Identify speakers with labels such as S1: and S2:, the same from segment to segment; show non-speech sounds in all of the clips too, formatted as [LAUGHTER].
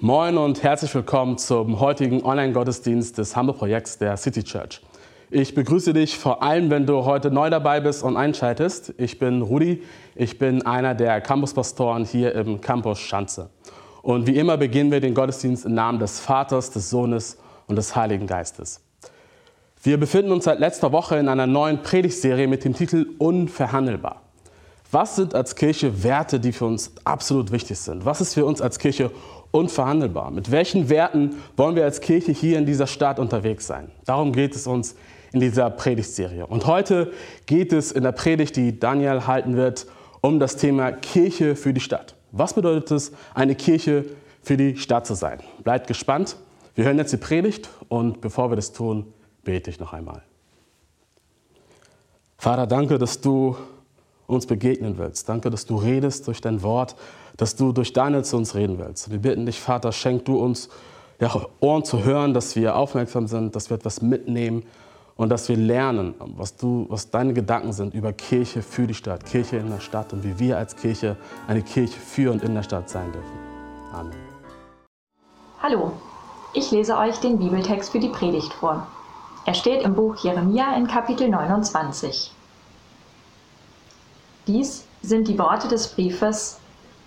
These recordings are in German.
S1: Moin und herzlich willkommen zum heutigen Online-Gottesdienst des Hamburg-Projekts der City Church. Ich begrüße dich vor allem, wenn du heute neu dabei bist und einschaltest. Ich bin Rudi, ich bin einer der Campuspastoren hier im Campus Schanze. Und wie immer beginnen wir den Gottesdienst im Namen des Vaters, des Sohnes und des Heiligen Geistes. Wir befinden uns seit letzter Woche in einer neuen Predigtserie mit dem Titel Unverhandelbar. Was sind als Kirche Werte, die für uns absolut wichtig sind? Was ist für uns als Kirche unverhandelbar. Mit welchen Werten wollen wir als Kirche hier in dieser Stadt unterwegs sein? Darum geht es uns in dieser Predigtserie. Und heute geht es in der Predigt, die Daniel halten wird, um das Thema Kirche für die Stadt. Was bedeutet es, eine Kirche für die Stadt zu sein? Bleibt gespannt. Wir hören jetzt die Predigt und bevor wir das tun, bete ich noch einmal. Vater, danke, dass du uns begegnen willst. Danke, dass du redest durch dein Wort dass du durch deine zu uns reden willst. Wir bitten dich, Vater, schenk du uns ja, Ohren zu hören, dass wir aufmerksam sind, dass wir etwas mitnehmen und dass wir lernen, was, du, was deine Gedanken sind über Kirche für die Stadt, Kirche in der Stadt und wie wir als Kirche eine Kirche für und in der Stadt sein dürfen. Amen.
S2: Hallo, ich lese euch den Bibeltext für die Predigt vor. Er steht im Buch Jeremia in Kapitel 29. Dies sind die Worte des Briefes,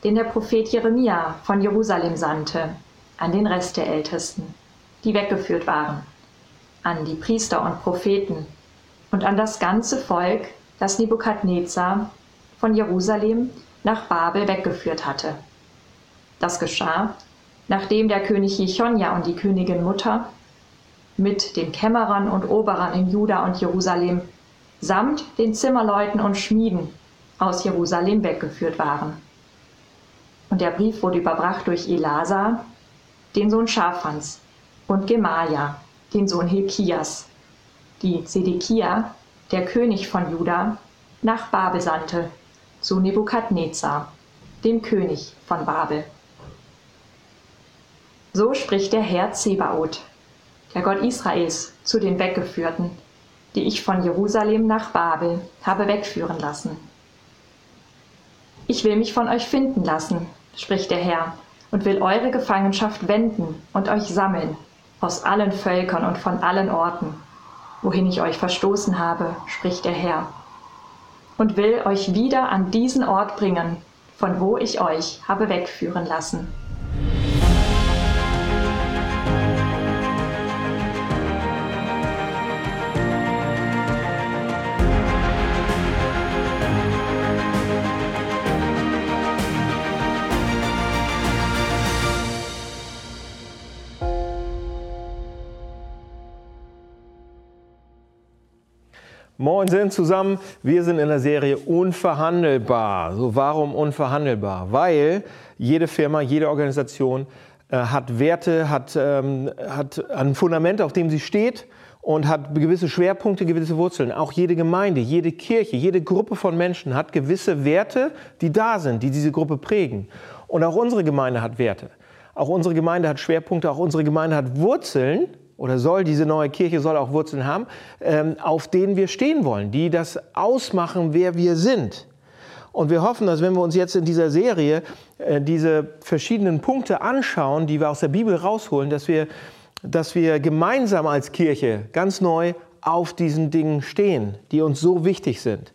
S2: den der Prophet Jeremia von Jerusalem sandte, an den Rest der Ältesten, die weggeführt waren, an die Priester und Propheten und an das ganze Volk, das Nebukadnezar von Jerusalem nach Babel weggeführt hatte. Das geschah, nachdem der König Jechonja und die Königin Mutter mit den Kämmerern und Oberern in Juda und Jerusalem samt den Zimmerleuten und Schmieden aus Jerusalem weggeführt waren. Und der Brief wurde überbracht durch Elasa, den Sohn Schafans, und Gemalia, den Sohn Hilkias, die Zedekia, der König von Juda, nach Babel sandte, zu Nebukadnezar, dem König von Babel. So spricht der Herr Zebaoth, der Gott Israels, zu den Weggeführten, die ich von Jerusalem nach Babel habe wegführen lassen. Ich will mich von euch finden lassen spricht der Herr, und will eure Gefangenschaft wenden und euch sammeln aus allen Völkern und von allen Orten, wohin ich euch verstoßen habe, spricht der Herr, und will euch wieder an diesen Ort bringen, von wo ich euch habe wegführen lassen.
S3: Moin sind zusammen. Wir sind in der Serie Unverhandelbar. So, warum unverhandelbar? Weil jede Firma, jede Organisation äh, hat Werte, hat, ähm, hat ein Fundament, auf dem sie steht und hat gewisse Schwerpunkte, gewisse Wurzeln. Auch jede Gemeinde, jede Kirche, jede Gruppe von Menschen hat gewisse Werte, die da sind, die diese Gruppe prägen. Und auch unsere Gemeinde hat Werte. Auch unsere Gemeinde hat Schwerpunkte, auch unsere Gemeinde hat Wurzeln, oder soll diese neue Kirche soll auch Wurzeln haben, ähm, auf denen wir stehen wollen, die das ausmachen, wer wir sind. Und wir hoffen, dass wenn wir uns jetzt in dieser Serie äh, diese verschiedenen Punkte anschauen, die wir aus der Bibel rausholen, dass wir, dass wir gemeinsam als Kirche ganz neu auf diesen Dingen stehen, die uns so wichtig sind.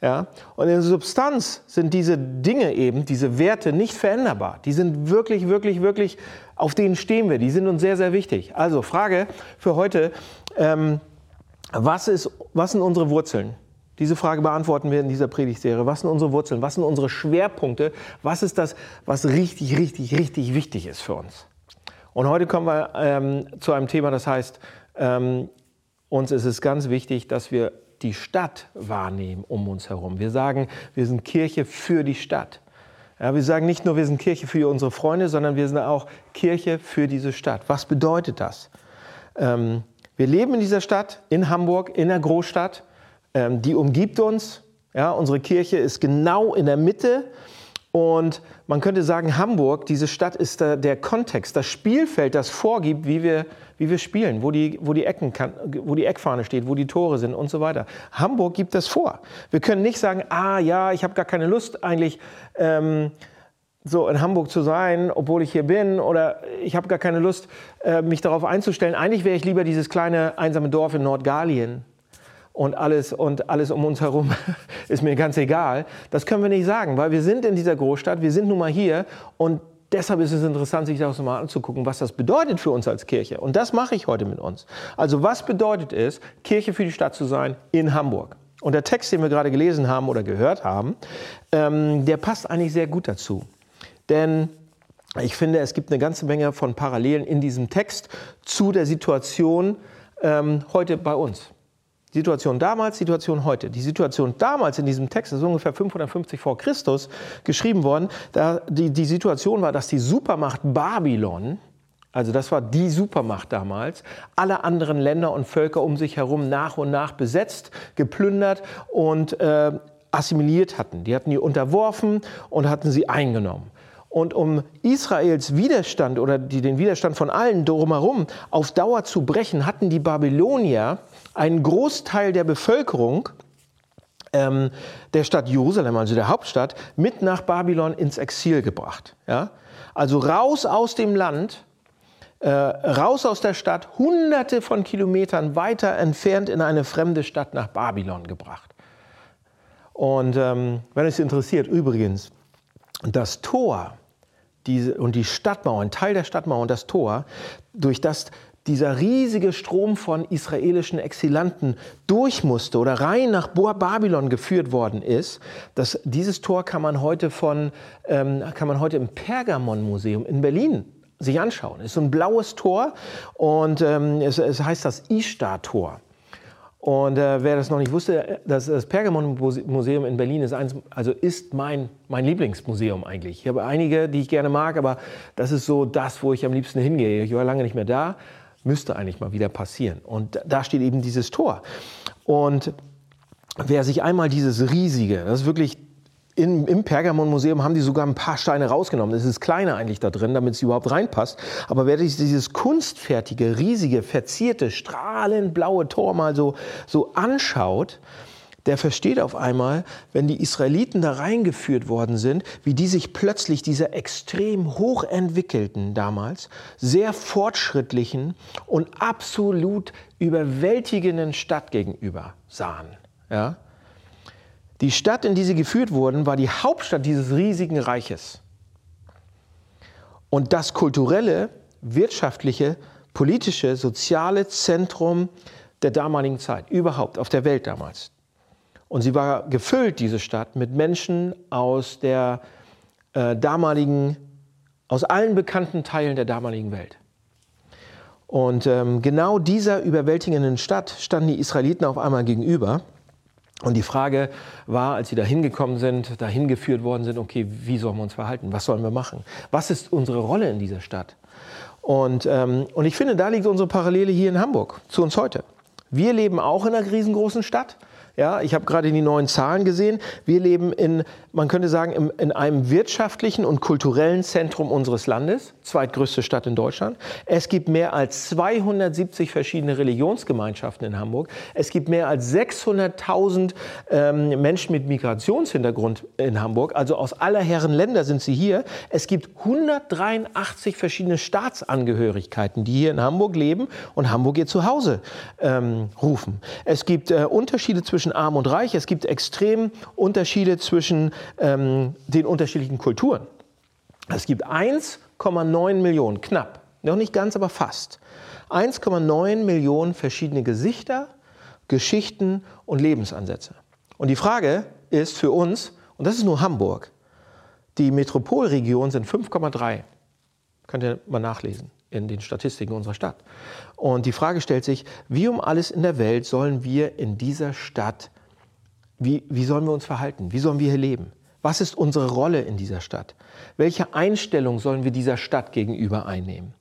S3: Ja? Und in der Substanz sind diese Dinge eben, diese Werte nicht veränderbar. Die sind wirklich, wirklich, wirklich auf denen stehen wir, die sind uns sehr, sehr wichtig. Also Frage für heute, ähm, was, ist, was sind unsere Wurzeln? Diese Frage beantworten wir in dieser Predigtserie. Was sind unsere Wurzeln? Was sind unsere Schwerpunkte? Was ist das, was richtig, richtig, richtig wichtig ist für uns? Und heute kommen wir ähm, zu einem Thema, das heißt, ähm, uns ist es ganz wichtig, dass wir die Stadt wahrnehmen um uns herum. Wir sagen, wir sind Kirche für die Stadt. Ja, wir sagen nicht nur, wir sind Kirche für unsere Freunde, sondern wir sind auch Kirche für diese Stadt. Was bedeutet das? Ähm, wir leben in dieser Stadt, in Hamburg, in der Großstadt. Ähm, die umgibt uns. Ja, unsere Kirche ist genau in der Mitte. Und man könnte sagen, Hamburg, diese Stadt ist der Kontext, das Spielfeld, das vorgibt, wie wir, wie wir spielen, wo die, wo, die Ecken kann, wo die Eckfahne steht, wo die Tore sind und so weiter. Hamburg gibt das vor. Wir können nicht sagen, ah ja, ich habe gar keine Lust eigentlich ähm, so in Hamburg zu sein, obwohl ich hier bin, oder ich habe gar keine Lust, äh, mich darauf einzustellen. Eigentlich wäre ich lieber dieses kleine einsame Dorf in Nordgalien und alles und alles um uns herum [LAUGHS] ist mir ganz egal. Das können wir nicht sagen, weil wir sind in dieser Großstadt, wir sind nun mal hier und deshalb ist es interessant, sich das mal anzugucken, was das bedeutet für uns als Kirche. Und das mache ich heute mit uns. Also was bedeutet es, Kirche für die Stadt zu sein in Hamburg? Und der Text, den wir gerade gelesen haben oder gehört haben, ähm, der passt eigentlich sehr gut dazu. Denn ich finde, es gibt eine ganze Menge von Parallelen in diesem Text zu der Situation ähm, heute bei uns. Situation damals, Situation heute. Die Situation damals in diesem Text ist ungefähr 550 vor Christus geschrieben worden. Da die, die Situation war, dass die Supermacht Babylon, also das war die Supermacht damals, alle anderen Länder und Völker um sich herum nach und nach besetzt, geplündert und äh, assimiliert hatten. Die hatten die unterworfen und hatten sie eingenommen. Und um Israels Widerstand oder die, den Widerstand von allen drumherum auf Dauer zu brechen, hatten die Babylonier einen Großteil der Bevölkerung ähm, der Stadt Jerusalem, also der Hauptstadt, mit nach Babylon ins Exil gebracht. Ja? Also raus aus dem Land, äh, raus aus der Stadt, hunderte von Kilometern weiter entfernt in eine fremde Stadt nach Babylon gebracht. Und ähm, wenn es interessiert, übrigens, das Tor diese, und die Stadtmauer, ein Teil der Stadtmauer und das Tor, durch das dieser riesige Strom von israelischen Exilanten durch musste oder rein nach Babylon geführt worden ist, das, dieses Tor kann man heute von, ähm, kann man heute im Pergamon-Museum in Berlin sich anschauen. Es ist so ein blaues Tor und ähm, es, es heißt das Ishtar-Tor. Und äh, wer das noch nicht wusste, das, das Pergamon-Museum in Berlin ist, eins, also ist mein, mein Lieblingsmuseum eigentlich. Ich habe einige, die ich gerne mag, aber das ist so das, wo ich am liebsten hingehe. Ich war lange nicht mehr da, müsste eigentlich mal wieder passieren. Und da steht eben dieses Tor. Und wer sich einmal dieses riesige, das ist wirklich in, Im Pergamon-Museum haben die sogar ein paar Steine rausgenommen. Es ist kleiner eigentlich da drin, damit es überhaupt reinpasst. Aber wer sich dieses kunstfertige, riesige, verzierte, strahlend blaue Tor mal so, so anschaut, der versteht auf einmal, wenn die Israeliten da reingeführt worden sind, wie die sich plötzlich dieser extrem hochentwickelten damals, sehr fortschrittlichen und absolut überwältigenden Stadt gegenüber sahen. Ja? Die Stadt, in die sie geführt wurden, war die Hauptstadt dieses riesigen Reiches. Und das kulturelle, wirtschaftliche, politische, soziale Zentrum der damaligen Zeit, überhaupt auf der Welt damals. Und sie war gefüllt, diese Stadt, mit Menschen aus der äh, damaligen, aus allen bekannten Teilen der damaligen Welt. Und ähm, genau dieser überwältigenden Stadt standen die Israeliten auf einmal gegenüber. Und die Frage war, als sie da hingekommen sind, dahin geführt worden sind, okay, wie sollen wir uns verhalten? Was sollen wir machen? Was ist unsere Rolle in dieser Stadt? Und, ähm, und ich finde, da liegt unsere Parallele hier in Hamburg zu uns heute. Wir leben auch in einer riesengroßen Stadt. Ja, ich habe gerade die neuen Zahlen gesehen. Wir leben in, man könnte sagen, in einem wirtschaftlichen und kulturellen Zentrum unseres Landes, zweitgrößte Stadt in Deutschland. Es gibt mehr als 270 verschiedene Religionsgemeinschaften in Hamburg. Es gibt mehr als 600.000 ähm, Menschen mit Migrationshintergrund in Hamburg. Also aus aller Herren Länder sind sie hier. Es gibt 183 verschiedene Staatsangehörigkeiten, die hier in Hamburg leben und Hamburg ihr Zuhause ähm, rufen. Es gibt äh, Unterschiede zwischen Arm und Reich, es gibt extrem Unterschiede zwischen ähm, den unterschiedlichen Kulturen. Es gibt 1,9 Millionen, knapp, noch nicht ganz, aber fast, 1,9 Millionen verschiedene Gesichter, Geschichten und Lebensansätze. Und die Frage ist für uns, und das ist nur Hamburg, die Metropolregion sind 5,3. Könnt ihr mal nachlesen in den Statistiken unserer Stadt. Und die Frage stellt sich, wie um alles in der Welt sollen wir in dieser Stadt, wie, wie sollen wir uns verhalten? Wie sollen wir hier leben? Was ist unsere Rolle in dieser Stadt? Welche Einstellung sollen wir dieser Stadt gegenüber einnehmen?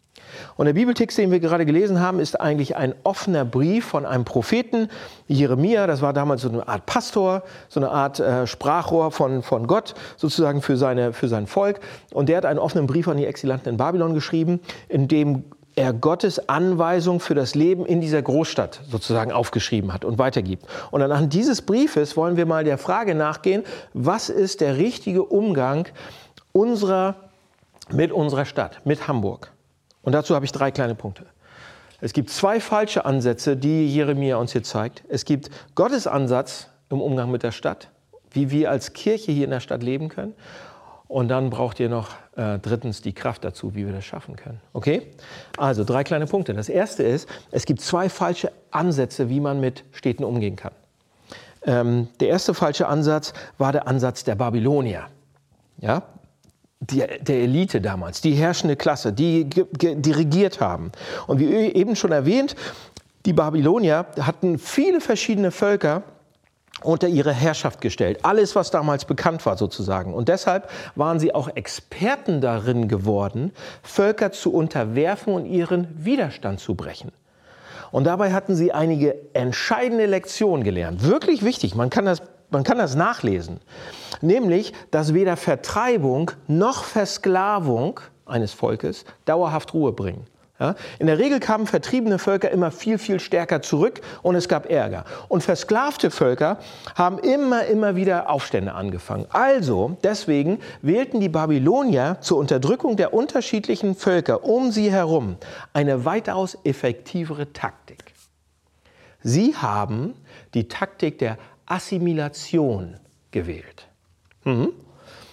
S3: Und der Bibeltext, den wir gerade gelesen haben, ist eigentlich ein offener Brief von einem Propheten, Jeremia. Das war damals so eine Art Pastor, so eine Art äh, Sprachrohr von, von Gott sozusagen für, seine, für sein Volk. Und der hat einen offenen Brief an die Exilanten in Babylon geschrieben, in dem er Gottes Anweisung für das Leben in dieser Großstadt sozusagen aufgeschrieben hat und weitergibt. Und anhand dieses Briefes wollen wir mal der Frage nachgehen, was ist der richtige Umgang unserer, mit unserer Stadt, mit Hamburg. Und dazu habe ich drei kleine Punkte. Es gibt zwei falsche Ansätze, die Jeremia uns hier zeigt. Es gibt Gottes Ansatz im Umgang mit der Stadt, wie wir als Kirche hier in der Stadt leben können. Und dann braucht ihr noch äh, drittens die Kraft dazu, wie wir das schaffen können. Okay? Also drei kleine Punkte. Das erste ist, es gibt zwei falsche Ansätze, wie man mit Städten umgehen kann. Ähm, der erste falsche Ansatz war der Ansatz der Babylonier. Ja? Die, der Elite damals, die herrschende Klasse, die, die regiert haben. Und wie eben schon erwähnt, die Babylonier hatten viele verschiedene Völker unter ihre Herrschaft gestellt. Alles, was damals bekannt war sozusagen. Und deshalb waren sie auch Experten darin geworden, Völker zu unterwerfen und ihren Widerstand zu brechen. Und dabei hatten sie einige entscheidende Lektionen gelernt. Wirklich wichtig, man kann das, man kann das nachlesen. Nämlich, dass weder Vertreibung noch Versklavung eines Volkes dauerhaft Ruhe bringen. Ja? In der Regel kamen vertriebene Völker immer viel, viel stärker zurück und es gab Ärger. Und versklavte Völker haben immer, immer wieder Aufstände angefangen. Also, deswegen wählten die Babylonier zur Unterdrückung der unterschiedlichen Völker um sie herum eine weitaus effektivere Taktik. Sie haben die Taktik der Assimilation gewählt. Mhm.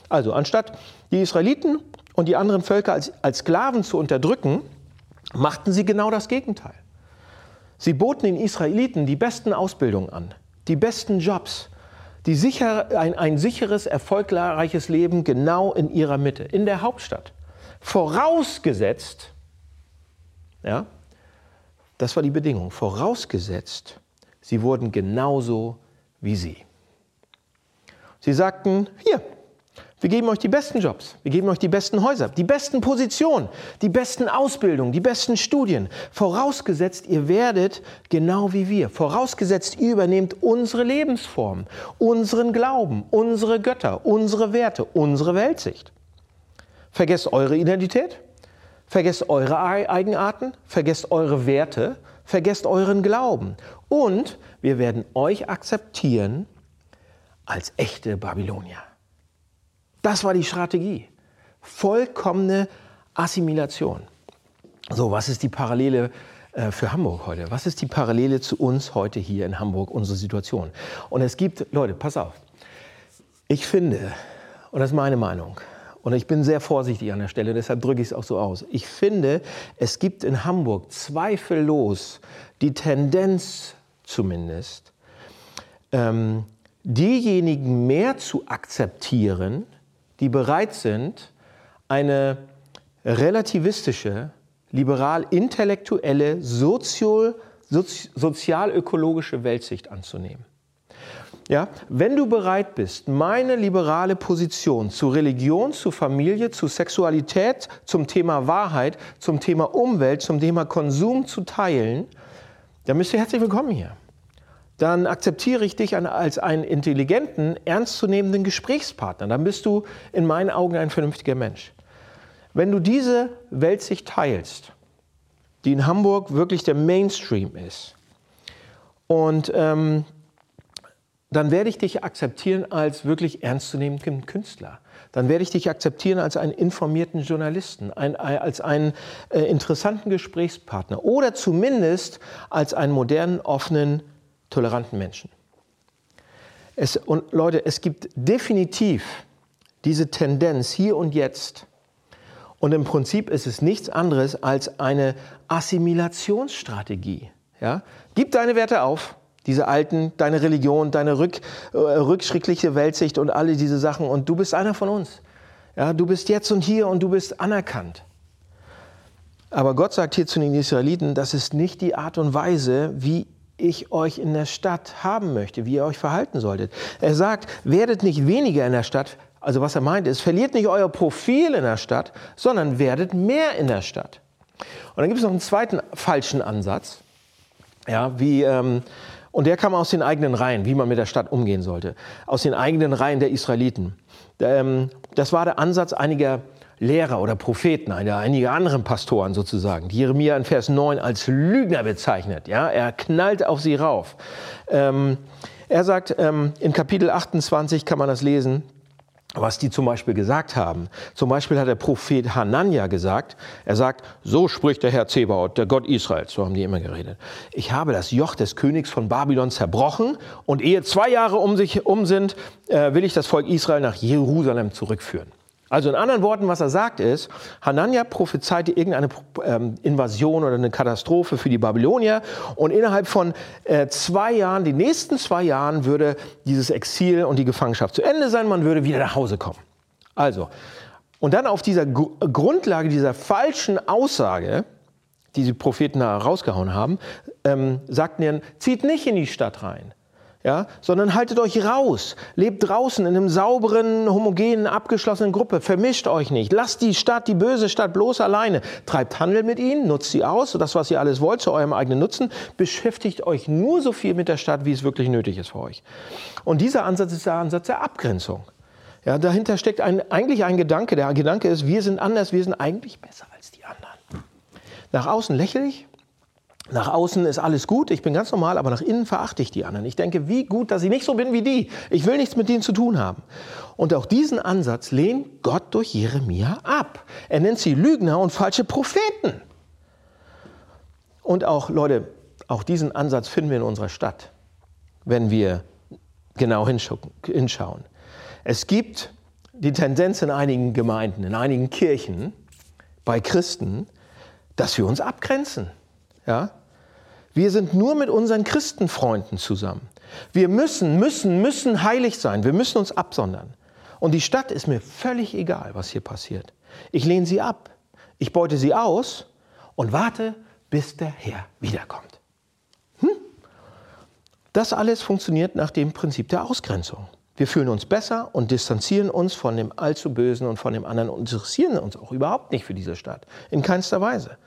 S3: Also, anstatt die Israeliten und die anderen Völker als, als Sklaven zu unterdrücken, machten sie genau das Gegenteil. Sie boten den Israeliten die besten Ausbildungen an, die besten Jobs, die sicher, ein, ein sicheres, erfolgreiches Leben genau in ihrer Mitte, in der Hauptstadt. Vorausgesetzt, ja, das war die Bedingung, vorausgesetzt, sie wurden genauso wie sie. Sie sagten, hier, wir geben euch die besten Jobs, wir geben euch die besten Häuser, die besten Positionen, die besten Ausbildungen, die besten Studien. Vorausgesetzt, ihr werdet genau wie wir. Vorausgesetzt, ihr übernehmt unsere Lebensform, unseren Glauben, unsere Götter, unsere Werte, unsere Weltsicht. Vergesst eure Identität, vergesst eure Eigenarten, vergesst eure Werte, vergesst euren Glauben. Und wir werden euch akzeptieren als echte Babylonier. Das war die Strategie. Vollkommene Assimilation. So, was ist die Parallele äh, für Hamburg heute? Was ist die Parallele zu uns heute hier in Hamburg, unsere Situation? Und es gibt, Leute, pass auf. Ich finde, und das ist meine Meinung, und ich bin sehr vorsichtig an der Stelle, deshalb drücke ich es auch so aus. Ich finde, es gibt in Hamburg zweifellos die Tendenz zumindest, ähm, diejenigen mehr zu akzeptieren, die bereit sind, eine relativistische, liberal-intellektuelle, sozial-ökologische Weltsicht anzunehmen. Ja, wenn du bereit bist, meine liberale Position zu Religion, zu Familie, zu Sexualität, zum Thema Wahrheit, zum Thema Umwelt, zum Thema Konsum zu teilen, dann bist du herzlich willkommen hier dann akzeptiere ich dich als einen intelligenten, ernstzunehmenden Gesprächspartner. Dann bist du in meinen Augen ein vernünftiger Mensch. Wenn du diese Weltsicht teilst, die in Hamburg wirklich der Mainstream ist, und ähm, dann werde ich dich akzeptieren als wirklich ernstzunehmenden Künstler. Dann werde ich dich akzeptieren als einen informierten Journalisten, ein, als einen äh, interessanten Gesprächspartner oder zumindest als einen modernen, offenen toleranten Menschen. Es, und Leute, es gibt definitiv diese Tendenz hier und jetzt. Und im Prinzip ist es nichts anderes als eine Assimilationsstrategie. Ja? Gib deine Werte auf, diese alten, deine Religion, deine rück, äh, rückschrittliche Weltsicht und alle diese Sachen und du bist einer von uns. Ja, du bist jetzt und hier und du bist anerkannt. Aber Gott sagt hier zu den Israeliten, das ist nicht die Art und Weise, wie ich euch in der Stadt haben möchte, wie ihr euch verhalten solltet. Er sagt, werdet nicht weniger in der Stadt, also was er meint ist, verliert nicht euer Profil in der Stadt, sondern werdet mehr in der Stadt. Und dann gibt es noch einen zweiten falschen Ansatz, ja, wie, ähm, und der kam aus den eigenen Reihen, wie man mit der Stadt umgehen sollte, aus den eigenen Reihen der Israeliten. Ähm, das war der Ansatz einiger Lehrer oder Propheten, einige anderen Pastoren sozusagen, die Jeremia in Vers 9 als Lügner bezeichnet. Ja, er knallt auf sie rauf. Ähm, er sagt, ähm, in Kapitel 28 kann man das lesen, was die zum Beispiel gesagt haben. Zum Beispiel hat der Prophet Hanania gesagt, er sagt, so spricht der Herr Zebaoth, der Gott Israels, so haben die immer geredet. Ich habe das Joch des Königs von Babylon zerbrochen und ehe zwei Jahre um sich um sind, äh, will ich das Volk Israel nach Jerusalem zurückführen. Also in anderen Worten, was er sagt ist, Hanania prophezeite irgendeine ähm, Invasion oder eine Katastrophe für die Babylonier und innerhalb von äh, zwei Jahren, die nächsten zwei Jahren, würde dieses Exil und die Gefangenschaft zu Ende sein, man würde wieder nach Hause kommen. Also, und dann auf dieser Gr Grundlage dieser falschen Aussage, die die Propheten da rausgehauen haben, ähm, sagten ihnen, zieht nicht in die Stadt rein ja, sondern haltet euch raus, lebt draußen in einem sauberen, homogenen, abgeschlossenen Gruppe, vermischt euch nicht, lasst die Stadt, die böse Stadt bloß alleine, treibt Handel mit ihnen, nutzt sie aus, das, was ihr alles wollt, zu eurem eigenen Nutzen, beschäftigt euch nur so viel mit der Stadt, wie es wirklich nötig ist für euch. Und dieser Ansatz ist der Ansatz der Abgrenzung. Ja, dahinter steckt ein, eigentlich ein Gedanke. Der Gedanke ist, wir sind anders, wir sind eigentlich besser als die anderen. Nach außen lächerlich, nach außen ist alles gut, ich bin ganz normal, aber nach innen verachte ich die anderen. Ich denke, wie gut, dass ich nicht so bin wie die. Ich will nichts mit denen zu tun haben. Und auch diesen Ansatz lehnt Gott durch Jeremia ab. Er nennt sie Lügner und falsche Propheten. Und auch, Leute, auch diesen Ansatz finden wir in unserer Stadt, wenn wir genau hinschauen. Es gibt die Tendenz in einigen Gemeinden, in einigen Kirchen, bei Christen, dass wir uns abgrenzen. Ja? Wir sind nur mit unseren Christenfreunden zusammen. Wir müssen, müssen, müssen heilig sein. Wir müssen uns absondern. Und die Stadt ist mir völlig egal, was hier passiert. Ich lehne sie ab. Ich beute sie aus und warte, bis der Herr wiederkommt. Hm? Das alles funktioniert nach dem Prinzip der Ausgrenzung. Wir fühlen uns besser und distanzieren uns von dem allzu Bösen und von dem anderen und interessieren uns auch überhaupt nicht für diese Stadt. In keinster Weise.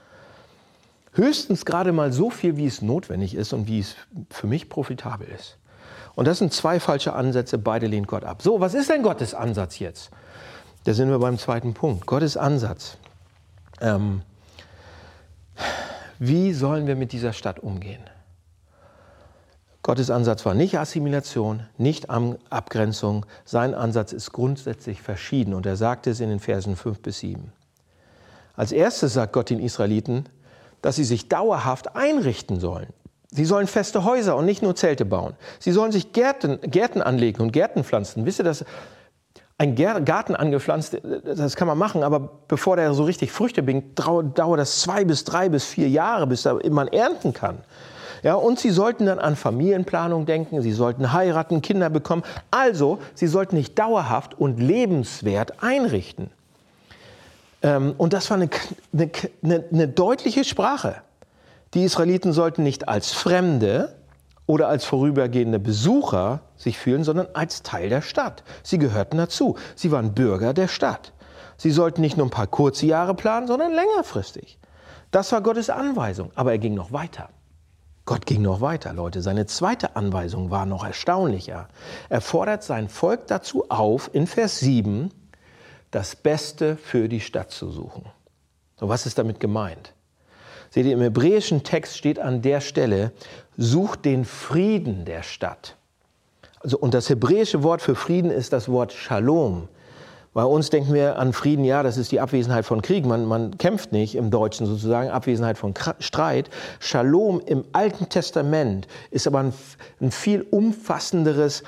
S3: Höchstens gerade mal so viel, wie es notwendig ist und wie es für mich profitabel ist. Und das sind zwei falsche Ansätze, beide lehnt Gott ab. So, was ist denn Gottes Ansatz jetzt? Da sind wir beim zweiten Punkt. Gottes Ansatz. Ähm, wie sollen wir mit dieser Stadt umgehen? Gottes Ansatz war nicht Assimilation, nicht Abgrenzung. Sein Ansatz ist grundsätzlich verschieden und er sagt es in den Versen 5 bis 7. Als erstes sagt Gott den Israeliten, dass sie sich dauerhaft einrichten sollen. Sie sollen feste Häuser und nicht nur Zelte bauen. Sie sollen sich Gärten, Gärten anlegen und Gärten pflanzen. Wisst ihr, dass ein Garten angepflanzt, das kann man machen, aber bevor der so richtig Früchte bringt, dauert das zwei bis drei bis vier Jahre, bis man ernten kann. Ja, und sie sollten dann an Familienplanung denken, sie sollten heiraten, Kinder bekommen. Also, sie sollten nicht dauerhaft und lebenswert einrichten. Ähm, und das war eine, eine, eine deutliche Sprache. Die Israeliten sollten nicht als Fremde oder als vorübergehende Besucher sich fühlen, sondern als Teil der Stadt. Sie gehörten dazu. Sie waren Bürger der Stadt. Sie sollten nicht nur ein paar kurze Jahre planen, sondern längerfristig. Das war Gottes Anweisung. Aber er ging noch weiter. Gott ging noch weiter, Leute. Seine zweite Anweisung war noch erstaunlicher. Er fordert sein Volk dazu auf, in Vers 7, das Beste für die Stadt zu suchen. So, was ist damit gemeint? Seht ihr, im hebräischen Text steht an der Stelle, sucht den Frieden der Stadt. Also, und das hebräische Wort für Frieden ist das Wort Shalom. Bei uns denken wir an Frieden, ja, das ist die Abwesenheit von Krieg. Man, man kämpft nicht im Deutschen sozusagen, Abwesenheit von Streit. Shalom im Alten Testament ist aber ein, ein viel umfassenderes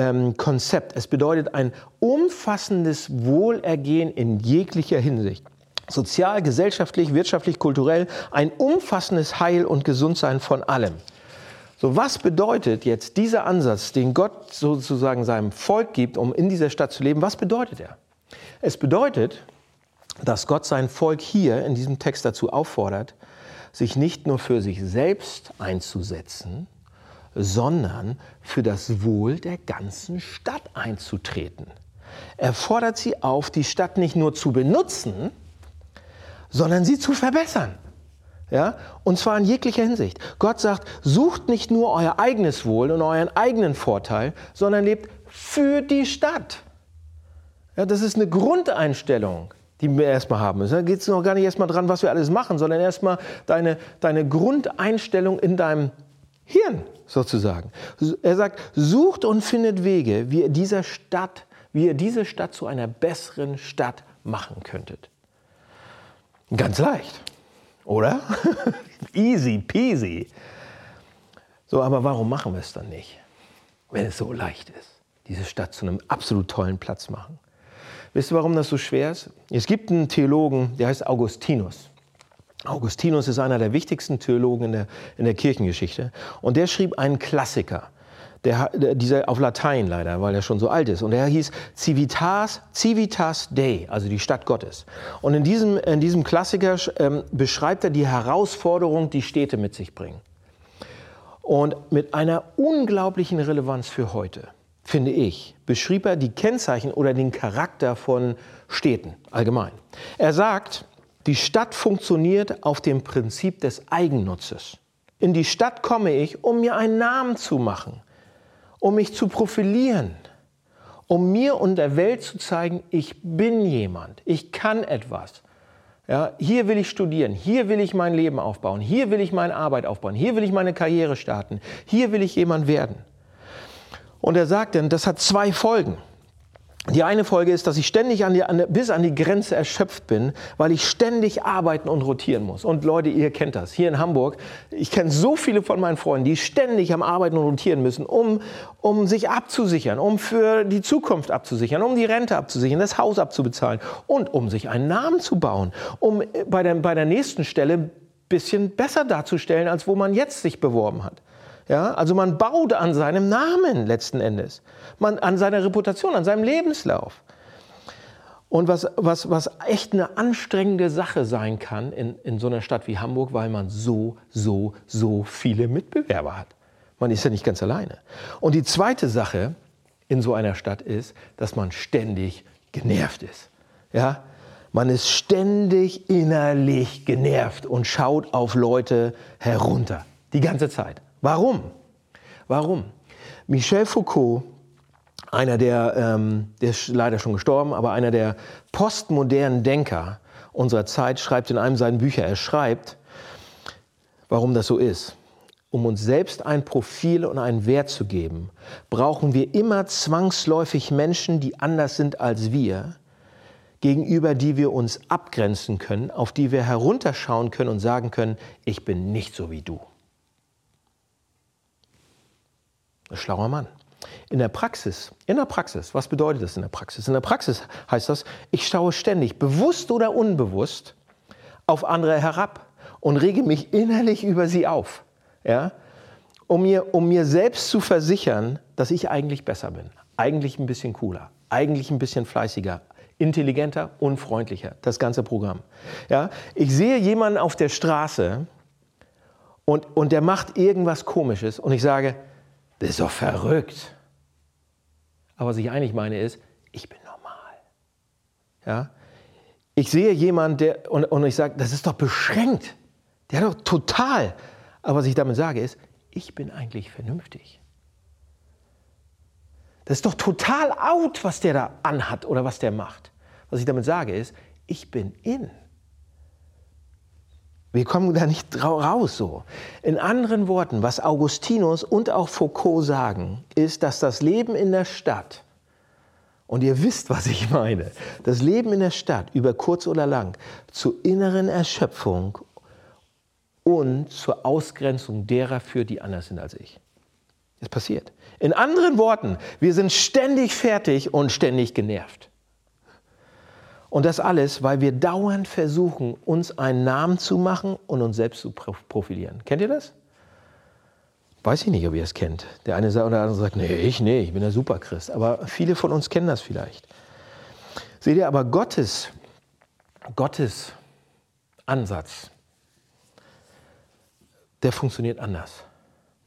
S3: ähm, Konzept. Es bedeutet ein umfassendes Wohlergehen in jeglicher Hinsicht. Sozial, gesellschaftlich, wirtschaftlich, kulturell, ein umfassendes Heil und Gesundsein von allem. So, was bedeutet jetzt dieser Ansatz, den Gott sozusagen seinem Volk gibt, um in dieser Stadt zu leben? Was bedeutet er? Es bedeutet, dass Gott sein Volk hier in diesem Text dazu auffordert, sich nicht nur für sich selbst einzusetzen, sondern für das Wohl der ganzen Stadt einzutreten. Er fordert sie auf, die Stadt nicht nur zu benutzen, sondern sie zu verbessern. Ja? Und zwar in jeglicher Hinsicht. Gott sagt, sucht nicht nur euer eigenes Wohl und euren eigenen Vorteil, sondern lebt für die Stadt. Ja, das ist eine Grundeinstellung, die wir erstmal haben müssen. Da geht es noch gar nicht erstmal dran, was wir alles machen, sondern erstmal deine, deine Grundeinstellung in deinem Hirn sozusagen. Er sagt, sucht und findet Wege, wie ihr dieser Stadt wie ihr diese Stadt zu einer besseren Stadt machen könntet. Ganz leicht, oder? [LAUGHS] Easy peasy. So, aber warum machen wir es dann nicht, wenn es so leicht ist, diese Stadt zu einem absolut tollen Platz machen? Wisst ihr, warum das so schwer ist? Es gibt einen Theologen, der heißt Augustinus. Augustinus ist einer der wichtigsten Theologen in der, in der Kirchengeschichte. Und der schrieb einen Klassiker, der, dieser, auf Latein leider, weil er schon so alt ist. Und der hieß Civitas, Civitas Dei, also die Stadt Gottes. Und in diesem, in diesem Klassiker ähm, beschreibt er die Herausforderung, die Städte mit sich bringen. Und mit einer unglaublichen Relevanz für heute, finde ich, beschrieb er die Kennzeichen oder den Charakter von Städten allgemein. Er sagt, die Stadt funktioniert auf dem Prinzip des Eigennutzes. In die Stadt komme ich, um mir einen Namen zu machen, um mich zu profilieren, um mir und der Welt zu zeigen, ich bin jemand, ich kann etwas. Ja, hier will ich studieren, hier will ich mein Leben aufbauen, hier will ich meine Arbeit aufbauen, hier will ich meine Karriere starten, hier will ich jemand werden. Und er sagt dann, das hat zwei Folgen. Die eine Folge ist, dass ich ständig an die, an, bis an die Grenze erschöpft bin, weil ich ständig arbeiten und rotieren muss. Und Leute, ihr kennt das. Hier in Hamburg, ich kenne so viele von meinen Freunden, die ständig am Arbeiten und rotieren müssen, um, um sich abzusichern, um für die Zukunft abzusichern, um die Rente abzusichern, das Haus abzubezahlen und um sich einen Namen zu bauen, um bei der, bei der nächsten Stelle bisschen besser darzustellen, als wo man jetzt sich beworben hat. Ja, also man baut an seinem Namen letzten Endes, man, an seiner Reputation, an seinem Lebenslauf. Und was, was, was echt eine anstrengende Sache sein kann in, in so einer Stadt wie Hamburg, weil man so, so, so viele Mitbewerber hat. Man ist ja nicht ganz alleine. Und die zweite Sache in so einer Stadt ist, dass man ständig genervt ist. Ja? Man ist ständig innerlich genervt und schaut auf Leute herunter. Die ganze Zeit. Warum? Warum? Michel Foucault, einer der, ähm, der ist leider schon gestorben, aber einer der postmodernen Denker unserer Zeit, schreibt in einem seiner Bücher, er schreibt, warum das so ist. Um uns selbst ein Profil und einen Wert zu geben, brauchen wir immer zwangsläufig Menschen, die anders sind als wir, gegenüber die wir uns abgrenzen können, auf die wir herunterschauen können und sagen können, ich bin nicht so wie du. Ein schlauer Mann. In der Praxis, in der Praxis, was bedeutet das in der Praxis? In der Praxis heißt das, ich schaue ständig, bewusst oder unbewusst, auf andere herab und rege mich innerlich über sie auf, ja? um, mir, um mir selbst zu versichern, dass ich eigentlich besser bin, eigentlich ein bisschen cooler, eigentlich ein bisschen fleißiger, intelligenter und freundlicher, das ganze Programm. Ja? Ich sehe jemanden auf der Straße und, und der macht irgendwas Komisches und ich sage, das ist doch verrückt. Aber was ich eigentlich meine ist, ich bin normal. Ja? Ich sehe jemanden, der, und, und ich sage, das ist doch beschränkt. Der hat doch total. Aber was ich damit sage ist, ich bin eigentlich vernünftig. Das ist doch total out, was der da anhat oder was der macht. Was ich damit sage ist, ich bin in. Wir kommen da nicht raus so. In anderen Worten, was Augustinus und auch Foucault sagen, ist, dass das Leben in der Stadt, und ihr wisst, was ich meine, das Leben in der Stadt über kurz oder lang zur inneren Erschöpfung und zur Ausgrenzung derer führt, die anders sind als ich. Das passiert. In anderen Worten, wir sind ständig fertig und ständig genervt. Und das alles, weil wir dauernd versuchen, uns einen Namen zu machen und uns selbst zu profilieren. Kennt ihr das? Weiß ich nicht, ob ihr es kennt. Der eine oder andere sagt, nee, ich, nee, ich bin der Superchrist. Aber viele von uns kennen das vielleicht. Seht ihr, aber Gottes, Gottes Ansatz, der funktioniert anders.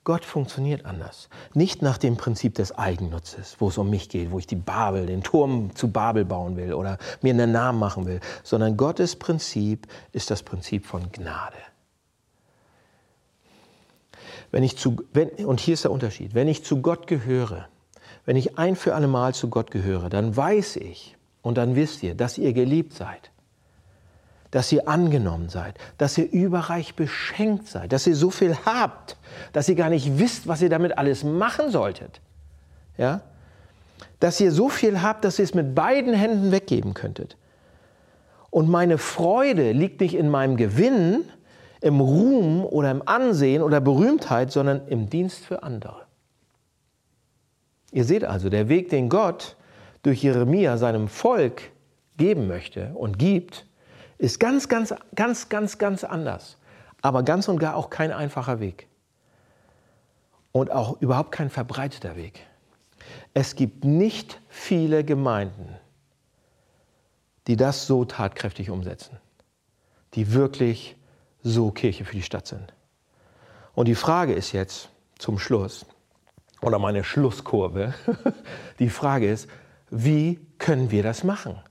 S3: Gott funktioniert anders. Nicht nach dem Prinzip des Eigennutzes, wo es um mich geht, wo ich die Babel, den Turm zu Babel bauen will oder mir einen Namen machen will, sondern Gottes Prinzip ist das Prinzip von Gnade. Wenn ich zu, wenn, und hier ist der Unterschied, wenn ich zu Gott gehöre, wenn ich ein für alle Mal zu Gott gehöre, dann weiß ich und dann wisst ihr, dass ihr geliebt seid dass ihr angenommen seid, dass ihr überreich beschenkt seid, dass ihr so viel habt, dass ihr gar nicht wisst, was ihr damit alles machen solltet. Ja? dass ihr so viel habt, dass ihr es mit beiden Händen weggeben könntet. Und meine Freude liegt nicht in meinem Gewinn, im Ruhm oder im Ansehen oder Berühmtheit, sondern im Dienst für andere. Ihr seht also, der Weg, den Gott durch Jeremia seinem Volk geben möchte und gibt, ist ganz, ganz, ganz, ganz, ganz anders. Aber ganz und gar auch kein einfacher Weg. Und auch überhaupt kein verbreiteter Weg. Es gibt nicht viele Gemeinden, die das so tatkräftig umsetzen, die wirklich so Kirche für die Stadt sind. Und die Frage ist jetzt zum Schluss, oder meine Schlusskurve, [LAUGHS] die Frage ist, wie können wir das machen?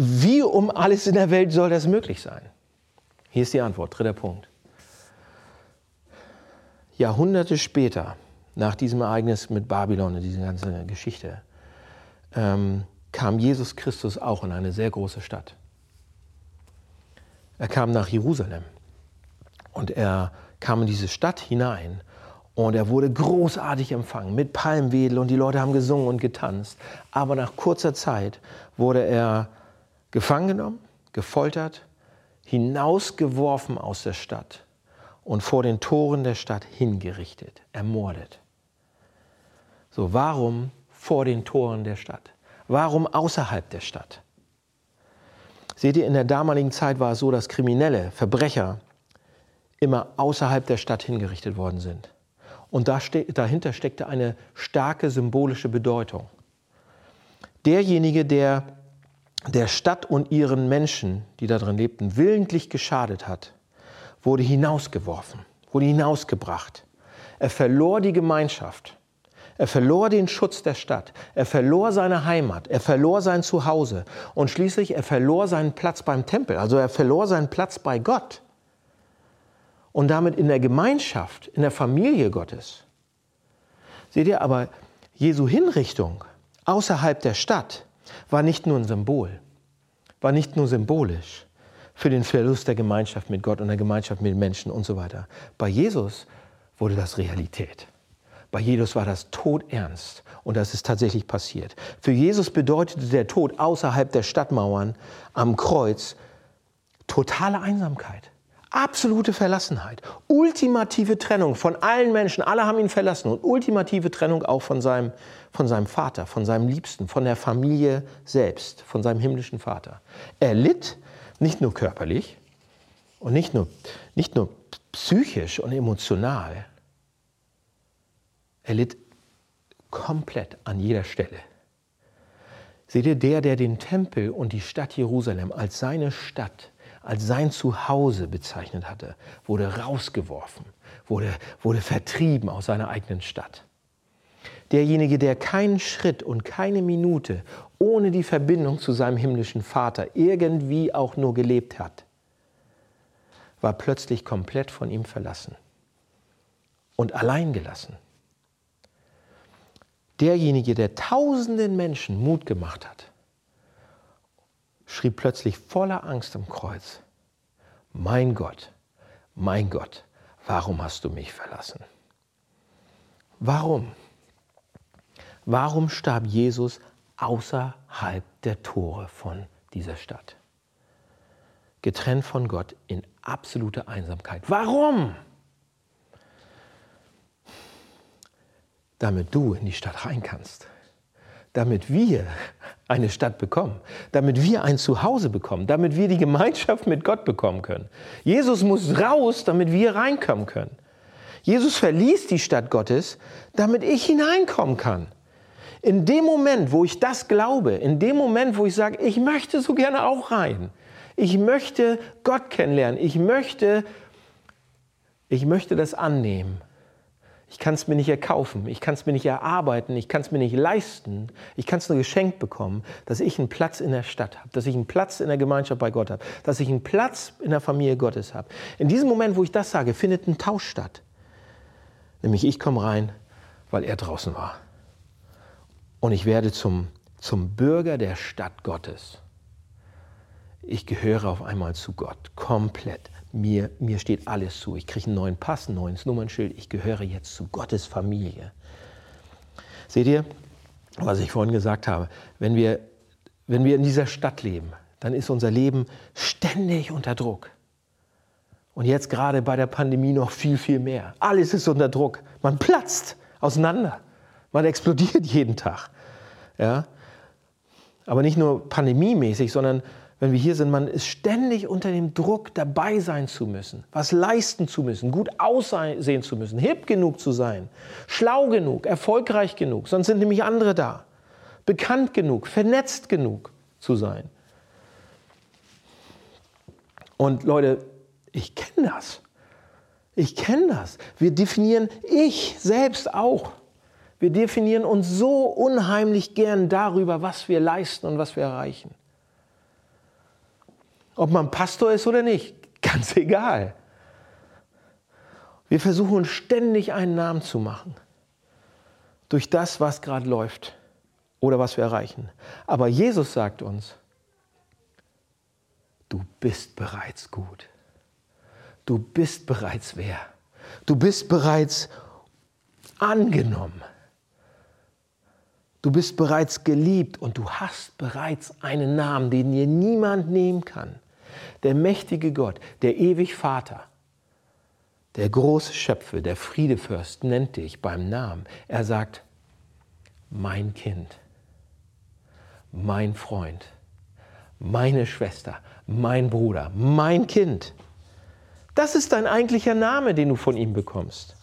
S3: Wie um alles in der Welt soll das möglich sein? Hier ist die Antwort, dritter Punkt. Jahrhunderte später, nach diesem Ereignis mit Babylon und dieser ganzen Geschichte, ähm, kam Jesus Christus auch in eine sehr große Stadt. Er kam nach Jerusalem und er kam in diese Stadt hinein und er wurde großartig empfangen mit Palmwedel und die Leute haben gesungen und getanzt. Aber nach kurzer Zeit wurde er gefangen genommen, gefoltert, hinausgeworfen aus der Stadt und vor den Toren der Stadt hingerichtet, ermordet. So, warum vor den Toren der Stadt? Warum außerhalb der Stadt? Seht ihr, in der damaligen Zeit war es so, dass Kriminelle, Verbrecher immer außerhalb der Stadt hingerichtet worden sind. Und dahinter steckte eine starke symbolische Bedeutung. Derjenige, der der Stadt und ihren Menschen, die darin lebten, willentlich geschadet hat, wurde hinausgeworfen, wurde hinausgebracht. Er verlor die Gemeinschaft. Er verlor den Schutz der Stadt. Er verlor seine Heimat. Er verlor sein Zuhause. Und schließlich, er verlor seinen Platz beim Tempel. Also er verlor seinen Platz bei Gott. Und damit in der Gemeinschaft, in der Familie Gottes. Seht ihr, aber Jesu Hinrichtung außerhalb der Stadt war nicht nur ein Symbol, war nicht nur symbolisch für den Verlust der Gemeinschaft mit Gott und der Gemeinschaft mit Menschen und so weiter. Bei Jesus wurde das Realität. Bei Jesus war das Tod ernst und das ist tatsächlich passiert. Für Jesus bedeutete der Tod außerhalb der Stadtmauern am Kreuz totale Einsamkeit, absolute Verlassenheit, ultimative Trennung von allen Menschen. Alle haben ihn verlassen und ultimative Trennung auch von seinem, von seinem Vater, von seinem Liebsten, von der Familie selbst, von seinem himmlischen Vater. Er litt nicht nur körperlich und nicht nur, nicht nur psychisch und emotional, er litt komplett an jeder Stelle. Seht ihr, der, der den Tempel und die Stadt Jerusalem als seine Stadt, als sein Zuhause bezeichnet hatte, wurde rausgeworfen, wurde, wurde vertrieben aus seiner eigenen Stadt. Derjenige, der keinen Schritt und keine Minute ohne die Verbindung zu seinem himmlischen Vater irgendwie auch nur gelebt hat, war plötzlich komplett von ihm verlassen und allein gelassen derjenige, der tausenden Menschen Mut gemacht hat, schrieb plötzlich voller Angst am Kreuz, mein Gott, mein Gott, warum hast du mich verlassen? Warum? Warum starb Jesus außerhalb der Tore von dieser Stadt? Getrennt von Gott in absoluter Einsamkeit. Warum? damit du in die Stadt rein kannst, damit wir eine Stadt bekommen, damit wir ein Zuhause bekommen, damit wir die Gemeinschaft mit Gott bekommen können. Jesus muss raus, damit wir reinkommen können. Jesus verließ die Stadt Gottes, damit ich hineinkommen kann. In dem Moment, wo ich das glaube, in dem Moment, wo ich sage, ich möchte so gerne auch rein, ich möchte Gott kennenlernen, ich möchte, ich möchte das annehmen, ich kann es mir nicht erkaufen, ich kann es mir nicht erarbeiten, ich kann es mir nicht leisten. Ich kann es nur geschenkt bekommen, dass ich einen Platz in der Stadt habe, dass ich einen Platz in der Gemeinschaft bei Gott habe, dass ich einen Platz in der Familie Gottes habe. In diesem Moment, wo ich das sage, findet ein Tausch statt. Nämlich ich komme rein, weil er draußen war. Und ich werde zum, zum Bürger der Stadt Gottes. Ich gehöre auf einmal zu Gott, komplett mir, mir steht alles zu. Ich kriege einen neuen Pass, ein neues Nummernschild. Ich gehöre jetzt zu Gottes Familie. Seht ihr, was ich vorhin gesagt habe, wenn wir, wenn wir in dieser Stadt leben, dann ist unser Leben ständig unter Druck. Und jetzt gerade bei der Pandemie noch viel, viel mehr. Alles ist unter Druck. Man platzt auseinander. Man explodiert [LAUGHS] jeden Tag. Ja? Aber nicht nur pandemiemäßig, sondern wenn wir hier sind, man ist ständig unter dem Druck, dabei sein zu müssen, was leisten zu müssen, gut aussehen zu müssen, hip genug zu sein, schlau genug, erfolgreich genug, sonst sind nämlich andere da, bekannt genug, vernetzt genug zu sein. Und Leute, ich kenne das. Ich kenne das. Wir definieren, ich selbst auch. Wir definieren uns so unheimlich gern darüber, was wir leisten und was wir erreichen. Ob man Pastor ist oder nicht, [LAUGHS] ganz egal. Wir versuchen ständig einen Namen zu machen. Durch das, was gerade läuft oder was wir erreichen. Aber Jesus sagt uns, du bist bereits gut. Du bist bereits wer? Du bist bereits angenommen. Du bist bereits geliebt und du hast bereits einen Namen, den dir niemand nehmen kann. Der mächtige Gott, der ewig Vater, der große Schöpfe, der Friedefürst nennt dich beim Namen. Er sagt, mein Kind, mein Freund, meine Schwester, mein Bruder, mein Kind. Das ist dein eigentlicher Name, den du von ihm bekommst.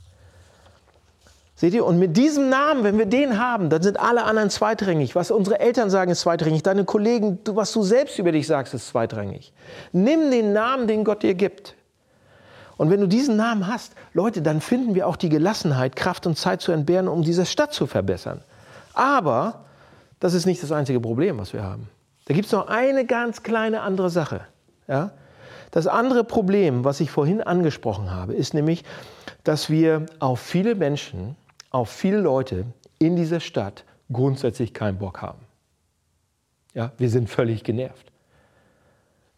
S3: Seht ihr? Und mit diesem Namen, wenn wir den haben, dann sind alle anderen zweitrangig. Was unsere Eltern sagen, ist zweitrangig. Deine Kollegen, was du selbst über dich sagst, ist zweitrangig. Nimm den Namen, den Gott dir gibt. Und wenn du diesen Namen hast, Leute, dann finden wir auch die Gelassenheit, Kraft und Zeit zu entbehren, um diese Stadt zu verbessern. Aber das ist nicht das einzige Problem, was wir haben. Da gibt es noch eine ganz kleine andere Sache. Ja? Das andere Problem, was ich vorhin angesprochen habe, ist nämlich, dass wir auf viele Menschen auf viele Leute in dieser Stadt grundsätzlich keinen Bock haben. Ja, wir sind völlig genervt.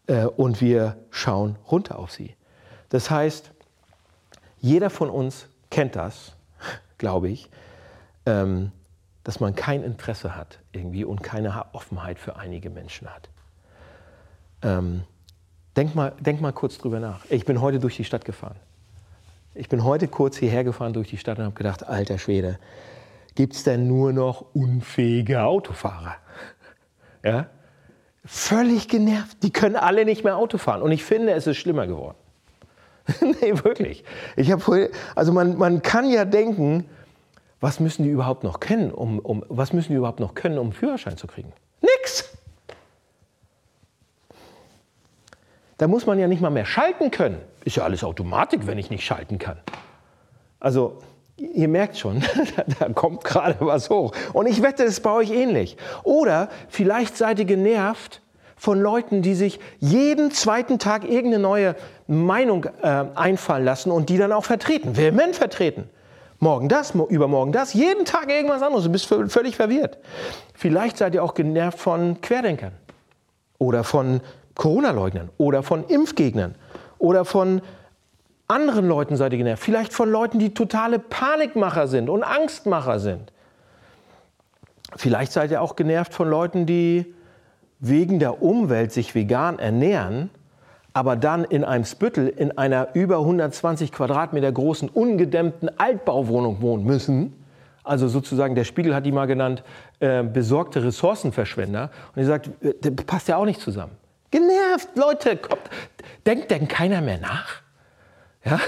S3: Äh, und wir schauen runter auf sie. Das heißt, jeder von uns kennt das, [LAUGHS] glaube ich, ähm, dass man kein Interesse hat irgendwie und keine Offenheit für einige Menschen hat. Ähm, denk, mal, denk mal kurz drüber nach. Ich bin heute durch die Stadt gefahren. Ich bin heute kurz hierher gefahren durch die Stadt und habe gedacht, alter Schwede, gibt es denn nur noch unfähige Autofahrer? Ja? Völlig genervt. Die können alle nicht mehr Auto fahren. Und ich finde, es ist schlimmer geworden. [LAUGHS] nee, wirklich. Ich habe also man, man kann ja denken, was müssen die überhaupt noch kennen, um, um, was müssen die überhaupt noch können, um einen Führerschein zu kriegen? Nix. Da muss man ja nicht mal mehr schalten können. Ist ja alles Automatik, wenn ich nicht schalten kann. Also, ihr merkt schon, [LAUGHS] da kommt gerade was hoch. Und ich wette, es ist bei euch ähnlich. Oder vielleicht seid ihr genervt von Leuten, die sich jeden zweiten Tag irgendeine neue Meinung äh, einfallen lassen und die dann auch vertreten, vehement vertreten. Morgen das, übermorgen das, jeden Tag irgendwas anderes. Du bist völlig verwirrt. Vielleicht seid ihr auch genervt von Querdenkern oder von Corona-Leugnern oder von Impfgegnern oder von anderen Leuten seid ihr genervt. Vielleicht von Leuten, die totale Panikmacher sind und Angstmacher sind. Vielleicht seid ihr auch genervt von Leuten, die wegen der Umwelt sich vegan ernähren, aber dann in einem Spüttel in einer über 120 Quadratmeter großen, ungedämmten Altbauwohnung wohnen müssen. Also sozusagen, der Spiegel hat die mal genannt, äh, besorgte Ressourcenverschwender. Und er sagt, äh, das passt ja auch nicht zusammen. Genervt, Leute, kommt. Denkt denn keiner mehr nach? Ja?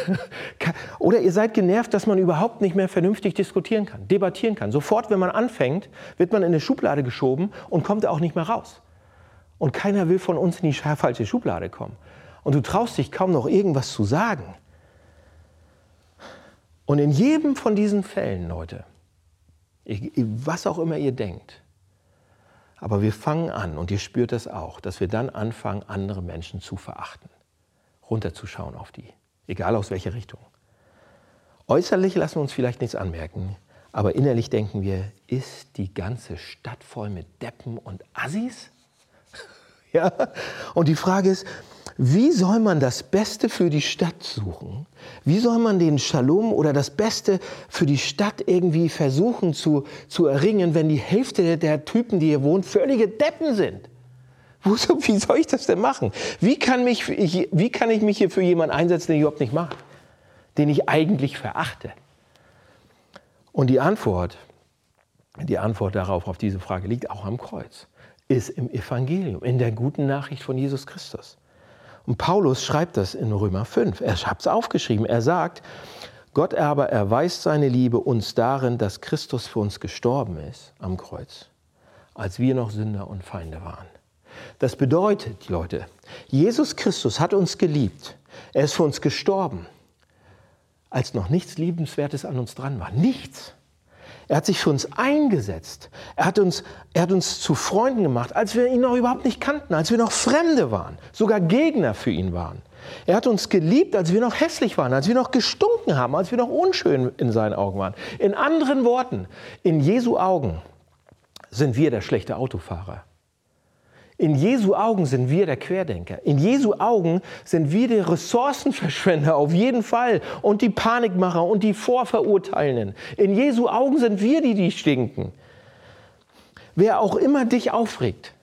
S3: [LAUGHS] Oder ihr seid genervt, dass man überhaupt nicht mehr vernünftig diskutieren kann, debattieren kann. Sofort, wenn man anfängt, wird man in eine Schublade geschoben und kommt auch nicht mehr raus. Und keiner will von uns in die falsche Schublade kommen. Und du traust dich kaum noch irgendwas zu sagen. Und in jedem von diesen Fällen, Leute, was auch immer ihr denkt, aber wir fangen an, und ihr spürt das auch, dass wir dann anfangen, andere Menschen zu verachten, runterzuschauen auf die, egal aus welcher Richtung. Äußerlich lassen wir uns vielleicht nichts anmerken, aber innerlich denken wir, ist die ganze Stadt voll mit Deppen und Assis? [LAUGHS] ja? Und die Frage ist, wie soll man das Beste für die Stadt suchen? Wie soll man den Shalom oder das Beste für die Stadt irgendwie versuchen zu, zu erringen, wenn die Hälfte der Typen, die hier wohnen, völlige Deppen sind? Wie soll ich das denn machen? Wie kann, mich, wie kann ich mich hier für jemanden einsetzen, den ich überhaupt nicht mag? Den ich eigentlich verachte? Und die Antwort, die Antwort darauf, auf diese Frage, liegt auch am Kreuz, ist im Evangelium, in der guten Nachricht von Jesus Christus. Und Paulus schreibt das in Römer 5. Er hat es aufgeschrieben. Er sagt, Gott aber erweist seine Liebe uns darin, dass Christus für uns gestorben ist am Kreuz, als wir noch Sünder und Feinde waren. Das bedeutet, Leute, Jesus Christus hat uns geliebt. Er ist für uns gestorben, als noch nichts Liebenswertes an uns dran war. Nichts. Er hat sich für uns eingesetzt. Er hat uns, er hat uns zu Freunden gemacht, als wir ihn noch überhaupt nicht kannten, als wir noch Fremde waren, sogar Gegner für ihn waren. Er hat uns geliebt, als wir noch hässlich waren, als wir noch gestunken haben, als wir noch unschön in seinen Augen waren. In anderen Worten, in Jesu Augen sind wir der schlechte Autofahrer. In Jesu Augen sind wir der Querdenker. In Jesu Augen sind wir die Ressourcenverschwender auf jeden Fall und die Panikmacher und die Vorverurteilenden. In Jesu Augen sind wir die, die stinken. Wer auch immer dich aufregt,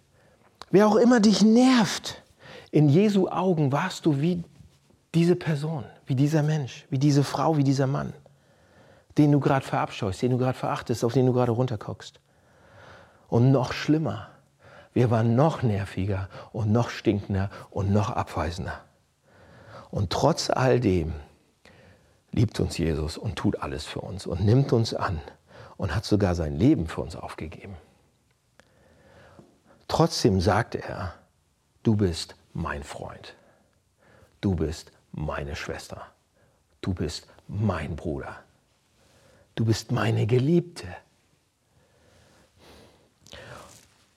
S3: wer auch immer dich nervt, in Jesu Augen warst du wie diese Person, wie dieser Mensch, wie diese Frau, wie dieser Mann, den du gerade verabscheust, den du gerade verachtest, auf den du gerade runterguckst. Und noch schlimmer, wir waren noch nerviger und noch stinkender und noch abweisender. Und trotz all dem liebt uns Jesus und tut alles für uns und nimmt uns an und hat sogar sein Leben für uns aufgegeben. Trotzdem sagt er, du bist mein Freund, du bist meine Schwester, du bist mein Bruder, du bist meine Geliebte.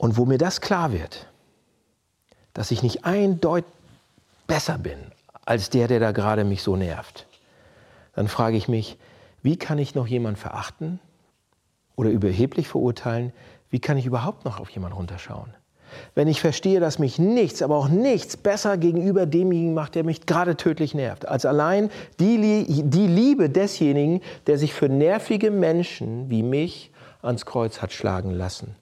S3: Und wo mir das klar wird, dass ich nicht eindeutig besser bin als der, der da gerade mich so nervt, dann frage ich mich, wie kann ich noch jemanden verachten oder überheblich verurteilen? Wie kann ich überhaupt noch auf jemanden runterschauen? Wenn ich verstehe, dass mich nichts, aber auch nichts besser gegenüber demjenigen macht, der mich gerade tödlich nervt, als allein die, die Liebe desjenigen, der sich für nervige Menschen wie mich ans Kreuz hat schlagen lassen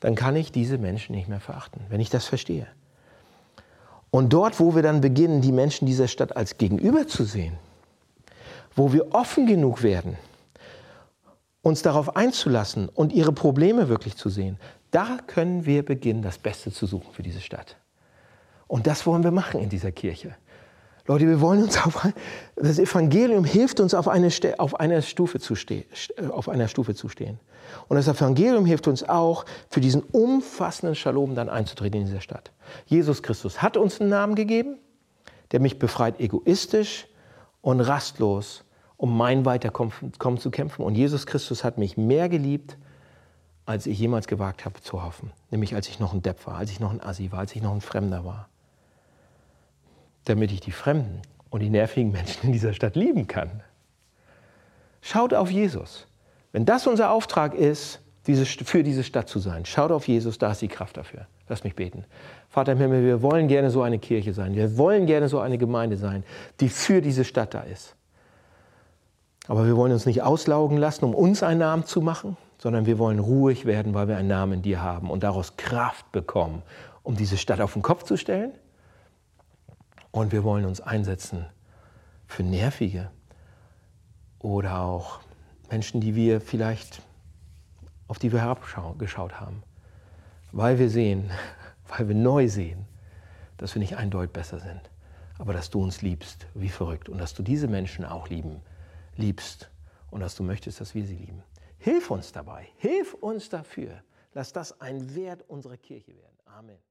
S3: dann kann ich diese Menschen nicht mehr verachten, wenn ich das verstehe. Und dort, wo wir dann beginnen, die Menschen dieser Stadt als Gegenüber zu sehen, wo wir offen genug werden, uns darauf einzulassen und ihre Probleme wirklich zu sehen, da können wir beginnen, das Beste zu suchen für diese Stadt. Und das wollen wir machen in dieser Kirche. Leute, wir wollen uns auf, das Evangelium hilft uns auf, eine, auf, einer Stufe zu stehen, auf einer Stufe zu stehen. Und das Evangelium hilft uns auch, für diesen umfassenden Shalom dann einzutreten in dieser Stadt. Jesus Christus hat uns einen Namen gegeben, der mich befreit, egoistisch und rastlos, um mein Weiterkommen zu kämpfen. Und Jesus Christus hat mich mehr geliebt, als ich jemals gewagt habe zu hoffen. Nämlich als ich noch ein Depp war, als ich noch ein Assi war, als ich noch ein Fremder war damit ich die Fremden und die nervigen Menschen in dieser Stadt lieben kann. Schaut auf Jesus. Wenn das unser Auftrag ist, für diese Stadt zu sein, schaut auf Jesus, da ist die Kraft dafür. Lass mich beten. Vater im Himmel, wir wollen gerne so eine Kirche sein. Wir wollen gerne so eine Gemeinde sein, die für diese Stadt da ist. Aber wir wollen uns nicht auslaugen lassen, um uns einen Namen zu machen, sondern wir wollen ruhig werden, weil wir einen Namen in dir haben und daraus Kraft bekommen, um diese Stadt auf den Kopf zu stellen und wir wollen uns einsetzen für Nervige oder auch Menschen, die wir vielleicht, auf die wir herabgeschaut haben. Weil wir sehen, [LAUGHS] weil wir neu sehen, dass wir nicht eindeutig besser sind, aber dass du uns liebst, wie verrückt. Und dass du diese Menschen auch lieben, liebst und dass du möchtest, dass wir sie lieben. Hilf uns dabei, hilf uns dafür. Lass das ein Wert unserer Kirche werden. Amen.